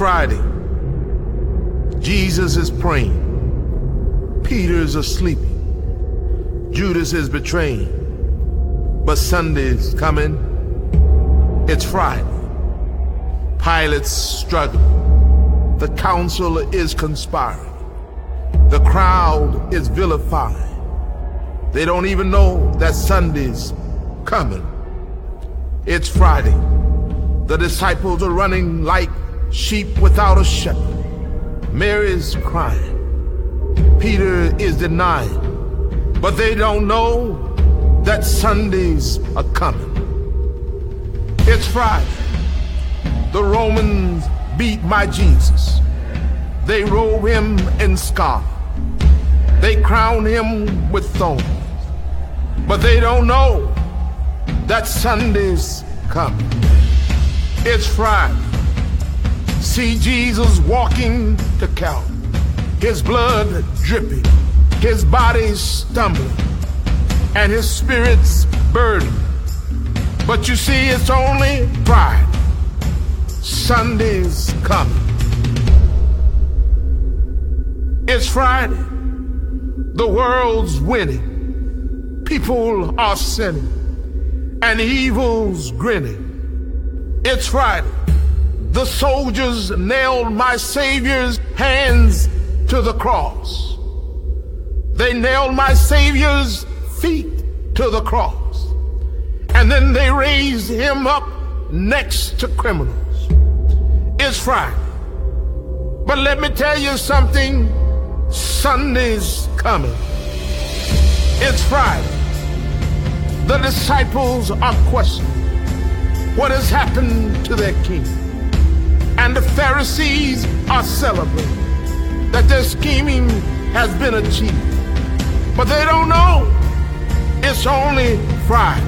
Friday. Jesus is praying. Peter's asleep. Judas is betraying. But Sunday's coming. It's Friday. Pilate's struggling. The council is conspiring. The crowd is vilifying. They don't even know that Sunday's coming. It's Friday. The disciples are running like sheep without a shepherd. Mary's crying. Peter is denying. But they don't know that Sundays are coming. It's Friday. The Romans beat my Jesus. They robe him in scarlet. They crown him with thorns. But they don't know that Sunday's coming. It's Friday. See Jesus walking to Calvary. His blood dripping, his body stumbling, and his spirit's burdened. But you see, it's only Friday. Sunday's coming. It's Friday. The world's winning. People are sinning. And evil's grinning. It's Friday. The soldiers nailed my Savior's hands to the cross. They nailed my Savior's feet to the cross. And then they raised him up next to criminals. It's Friday. But let me tell you something Sunday's coming. It's Friday. The disciples are questioning what has happened to their king. And the Pharisees are celebrating that their scheming has been achieved. But they don't know it's only Friday.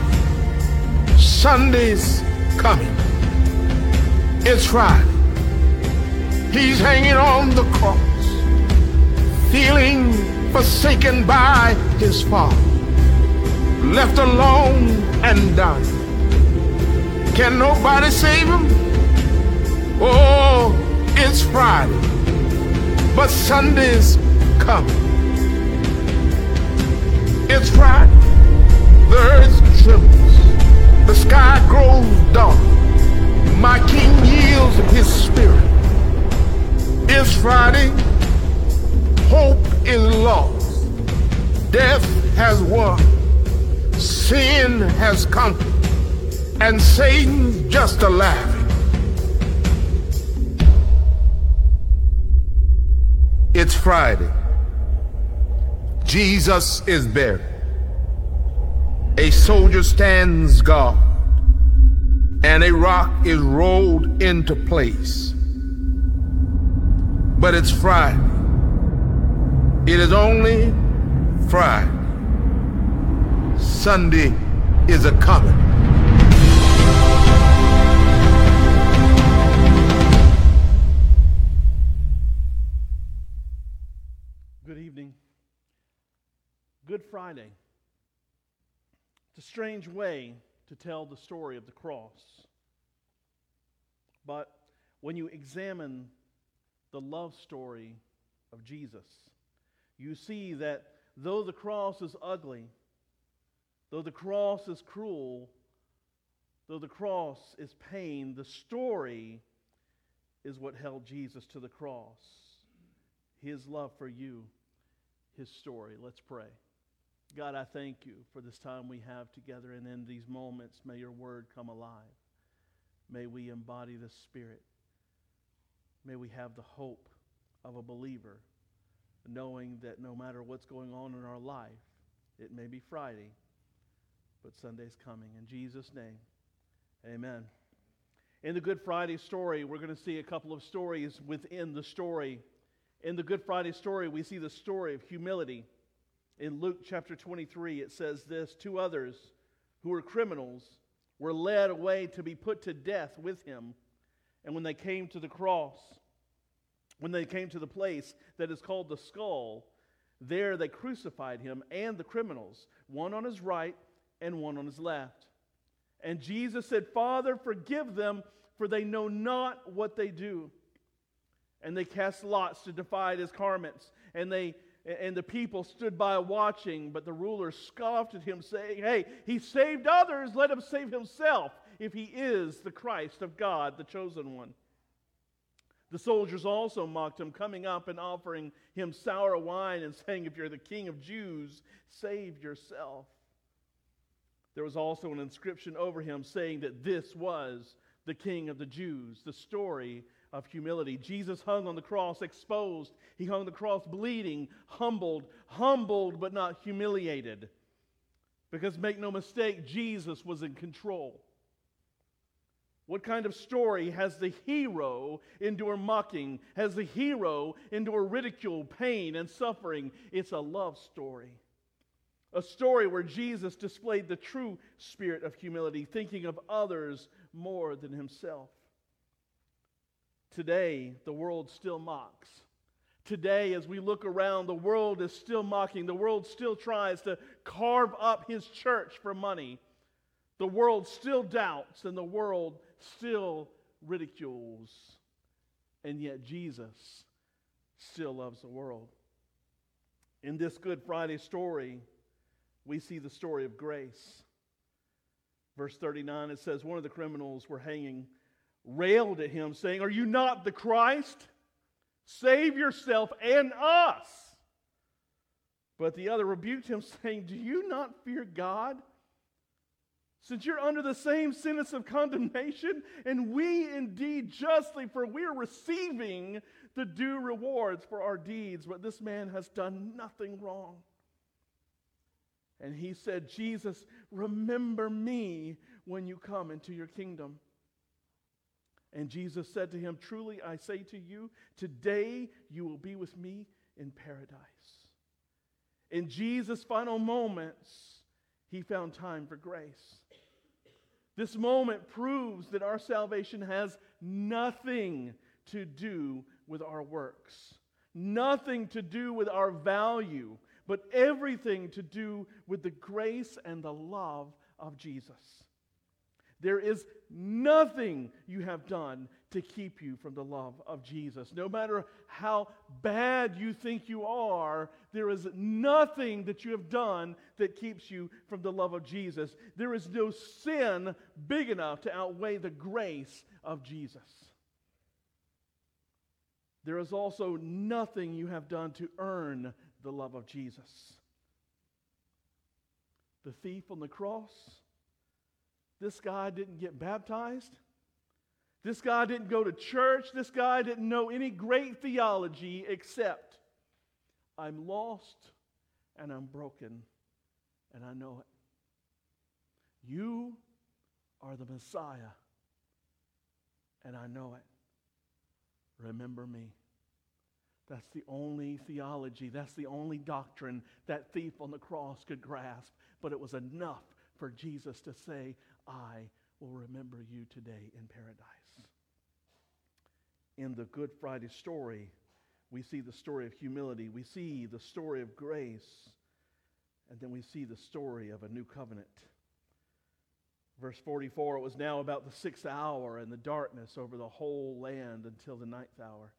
Sunday's coming. It's Friday. He's hanging on the cross feeling forsaken by his father, left alone and dying. Can nobody save him? Oh, it's Friday, but Sunday's coming. It's Friday, the earth trembles, the sky grows dark, my king yields his spirit. It's Friday hope is lost. Death has won. Sin has conquered. And Satan's just a laughing. It's Friday. Jesus is buried. A soldier stands guard. And a rock is rolled into place. But it's Friday. It is only Friday. Sunday is a coming. Good Friday. It's a strange way to tell the story of the cross. But when you examine the love story of Jesus, you see that though the cross is ugly, though the cross is cruel, though the cross is pain, the story is what held Jesus to the cross. His love for you, his story. Let's pray. God, I thank you for this time we have together, and in these moments, may your word come alive. May we embody the Spirit. May we have the hope of a believer knowing that no matter what's going on in our life, it may be Friday, but Sunday's coming. In Jesus' name, amen. In the Good Friday story, we're going to see a couple of stories within the story. In the Good Friday story, we see the story of humility. In Luke chapter 23, it says this Two others who were criminals were led away to be put to death with him. And when they came to the cross, when they came to the place that is called the skull, there they crucified him and the criminals, one on his right and one on his left. And Jesus said, Father, forgive them, for they know not what they do. And they cast lots to divide his garments. And they and the people stood by watching, but the ruler scoffed at him, saying, Hey, he saved others, let him save himself, if he is the Christ of God, the chosen one. The soldiers also mocked him, coming up and offering him sour wine and saying, If you're the king of Jews, save yourself. There was also an inscription over him saying that this was the king of the Jews. The story of humility. Jesus hung on the cross exposed. He hung on the cross bleeding, humbled, humbled but not humiliated. Because make no mistake, Jesus was in control. What kind of story has the hero endure mocking? Has the hero endure ridicule, pain, and suffering? It's a love story. A story where Jesus displayed the true spirit of humility, thinking of others more than himself. Today, the world still mocks. Today, as we look around, the world is still mocking. The world still tries to carve up his church for money. The world still doubts, and the world still ridicules. And yet, Jesus still loves the world. In this Good Friday story, we see the story of grace. Verse 39, it says, One of the criminals were hanging railed at him, saying, Are you not the Christ? Save yourself and us. But the other rebuked him, saying, Do you not fear God? Since you're under the same sentence of condemnation, and we indeed justly, for we are receiving the due rewards for our deeds, but this man has done nothing wrong. And he said, Jesus, remember me when you come into your kingdom. And Jesus said to him, Truly I say to you, today you will be with me in paradise. In Jesus' final moments, he found time for grace. This moment proves that our salvation has nothing to do with our works, nothing to do with our value, but everything to do with the grace and the love of Jesus. There is nothing you have done to keep you from the love of Jesus. No matter how bad you think you are, there is nothing that you have done that keeps you from the love of Jesus. There is no sin big enough to outweigh the grace of Jesus. There is also nothing you have done to earn the love of Jesus. The thief on the cross this guy didn't get baptized. This guy didn't go to church. This guy didn't know any great theology except I'm lost and I'm broken and I know it. You are the Messiah and I know it. Remember me. That's the only theology, that's the only doctrine that thief on the cross could grasp. But it was enough for Jesus to say, I will remember you today in paradise. In the Good Friday story, we see the story of humility, we see the story of grace, and then we see the story of a new covenant. Verse 44 it was now about the sixth hour, and the darkness over the whole land until the ninth hour.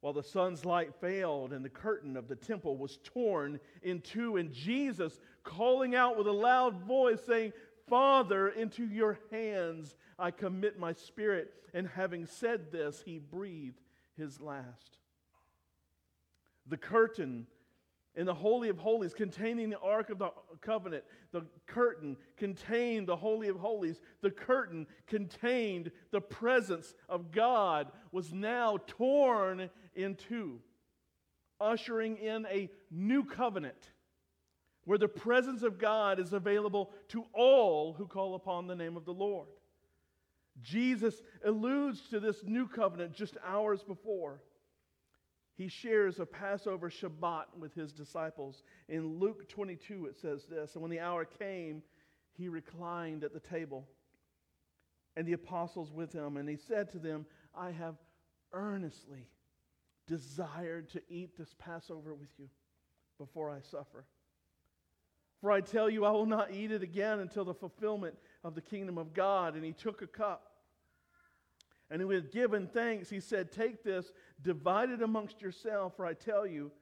While the sun's light failed, and the curtain of the temple was torn in two, and Jesus calling out with a loud voice, saying, Father, into your hands I commit my spirit. And having said this, he breathed his last. The curtain in the Holy of Holies containing the Ark of the Covenant, the curtain contained the Holy of Holies. The curtain contained the presence of God, was now torn in two, ushering in a new covenant where the presence of God is available to all who call upon the name of the Lord. Jesus alludes to this new covenant just hours before. He shares a Passover Shabbat with his disciples. In Luke 22, it says this And when the hour came, he reclined at the table, and the apostles with him, and he said to them, I have earnestly desired to eat this Passover with you before I suffer. For I tell you, I will not eat it again until the fulfillment of the kingdom of God. And he took a cup. And he had given thanks, he said, Take this, divide it amongst yourself, for I tell you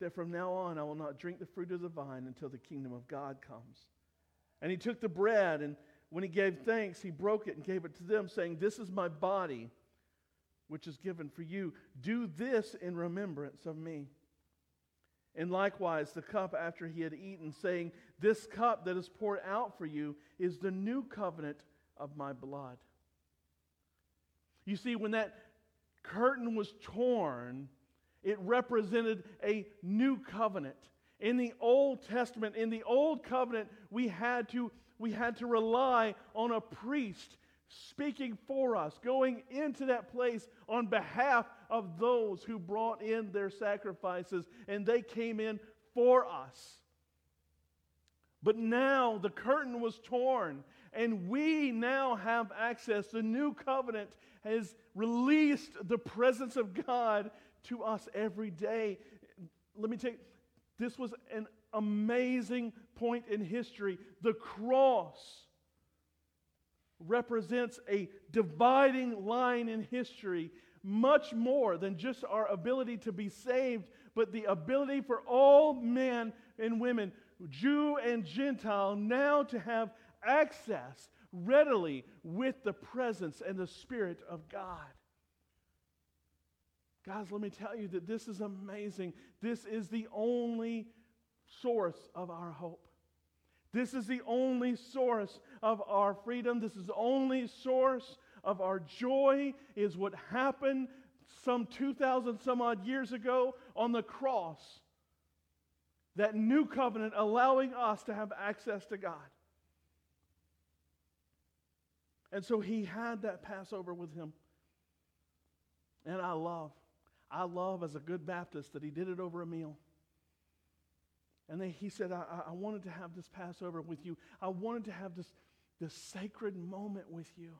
that from now on I will not drink the fruit of the vine until the kingdom of God comes. And he took the bread, and when he gave thanks, he broke it and gave it to them, saying, This is my body, which is given for you. Do this in remembrance of me. And likewise, the cup after he had eaten, saying, This cup that is poured out for you is the new covenant of my blood. You see, when that curtain was torn, it represented a new covenant. In the Old Testament, in the Old Covenant, we had to, we had to rely on a priest speaking for us, going into that place on behalf of those who brought in their sacrifices, and they came in for us. But now the curtain was torn, and we now have access. The new covenant has released the presence of God to us every day. Let me you, this was an amazing point in history. The cross represents a dividing line in history, much more than just our ability to be saved, but the ability for all men and women, Jew and Gentile, now to have access readily with the presence and the Spirit of God. Guys, let me tell you that this is amazing. This is the only source of our hope. This is the only source of our freedom. This is the only source of our joy, is what happened some 2,000 some odd years ago on the cross. That new covenant allowing us to have access to God. And so he had that Passover with him. And I love I love as a good Baptist that he did it over a meal. And then he said, I, I wanted to have this Passover with you. I wanted to have this, this sacred moment with you.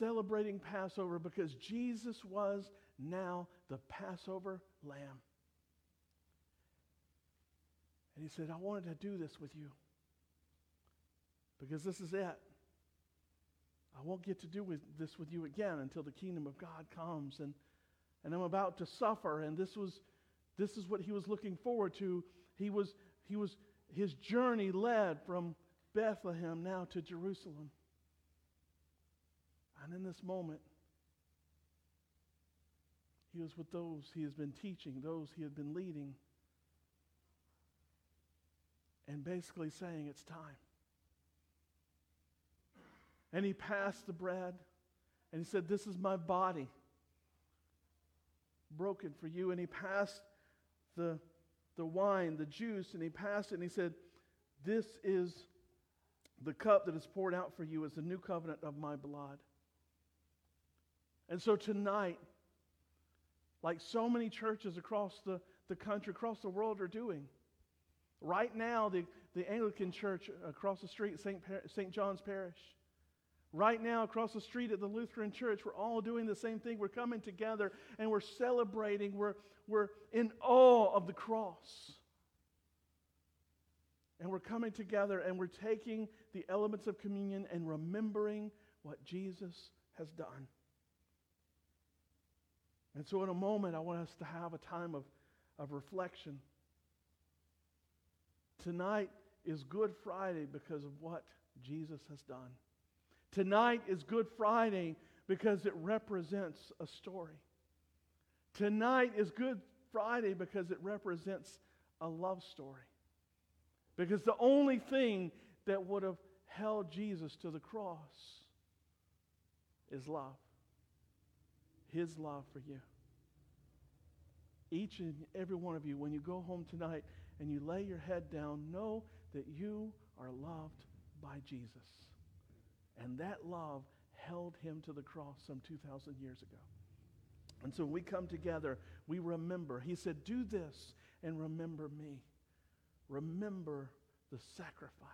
Celebrating Passover because Jesus was now the Passover lamb. And he said, I wanted to do this with you because this is it. I won't get to do with this with you again until the kingdom of God comes. And, and I'm about to suffer. And this was this is what he was looking forward to. He was, he was his journey led from Bethlehem now to Jerusalem. And in this moment, he was with those he has been teaching, those he had been leading, and basically saying, It's time. And he passed the bread and he said, This is my body broken for you. And he passed the, the wine, the juice, and he passed it and he said, This is the cup that is poured out for you as the new covenant of my blood. And so tonight, like so many churches across the, the country, across the world are doing, right now, the, the Anglican church across the street, St. St. John's Parish, Right now, across the street at the Lutheran Church, we're all doing the same thing. We're coming together and we're celebrating. We're, we're in awe of the cross. And we're coming together and we're taking the elements of communion and remembering what Jesus has done. And so, in a moment, I want us to have a time of, of reflection. Tonight is Good Friday because of what Jesus has done. Tonight is Good Friday because it represents a story. Tonight is Good Friday because it represents a love story. Because the only thing that would have held Jesus to the cross is love. His love for you. Each and every one of you, when you go home tonight and you lay your head down, know that you are loved by Jesus. And that love held him to the cross some 2,000 years ago. And so we come together, we remember. He said, Do this and remember me. Remember the sacrifice.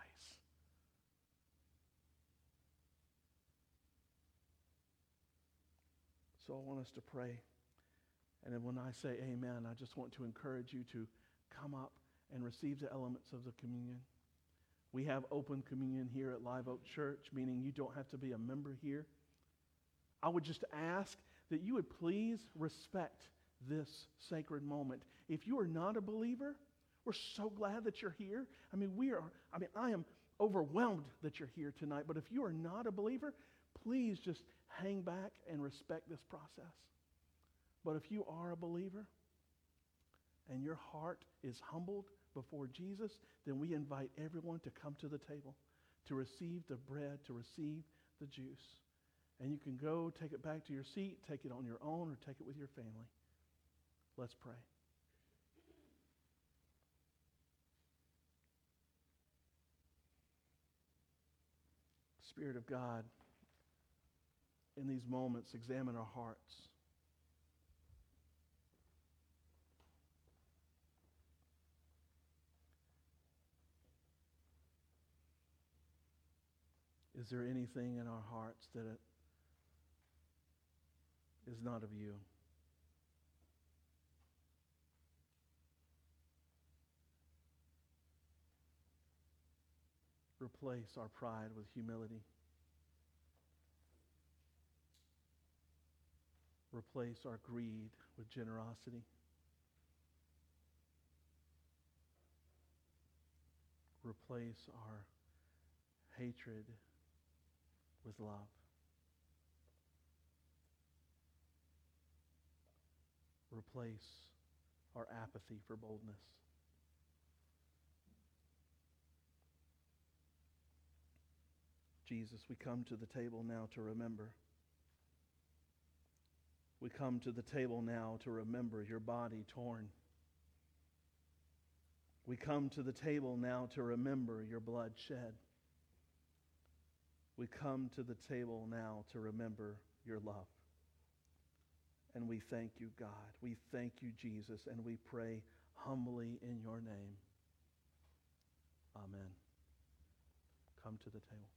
So I want us to pray. And then when I say amen, I just want to encourage you to come up and receive the elements of the communion. We have open communion here at Live Oak Church, meaning you don't have to be a member here. I would just ask that you would please respect this sacred moment. If you are not a believer, we're so glad that you're here. I mean, we are, I mean, I am overwhelmed that you're here tonight. But if you are not a believer, please just hang back and respect this process. But if you are a believer and your heart is humbled before Jesus, then we invite everyone to come to the table to receive the bread, to receive the juice. And you can go take it back to your seat, take it on your own, or take it with your family. Let's pray. Spirit of God, in these moments, examine our hearts. Is there anything in our hearts that is not of you? Replace our pride with humility. Replace our greed with generosity. Replace our hatred with love. Replace our apathy for boldness. Jesus, we come to the table now to remember. We come to the table now to remember your body torn. We come to the table now to remember your blood shed. We come to the table now to remember your love. And we thank you, God. We thank you, Jesus, and we pray humbly in your name. Amen. Come to the table.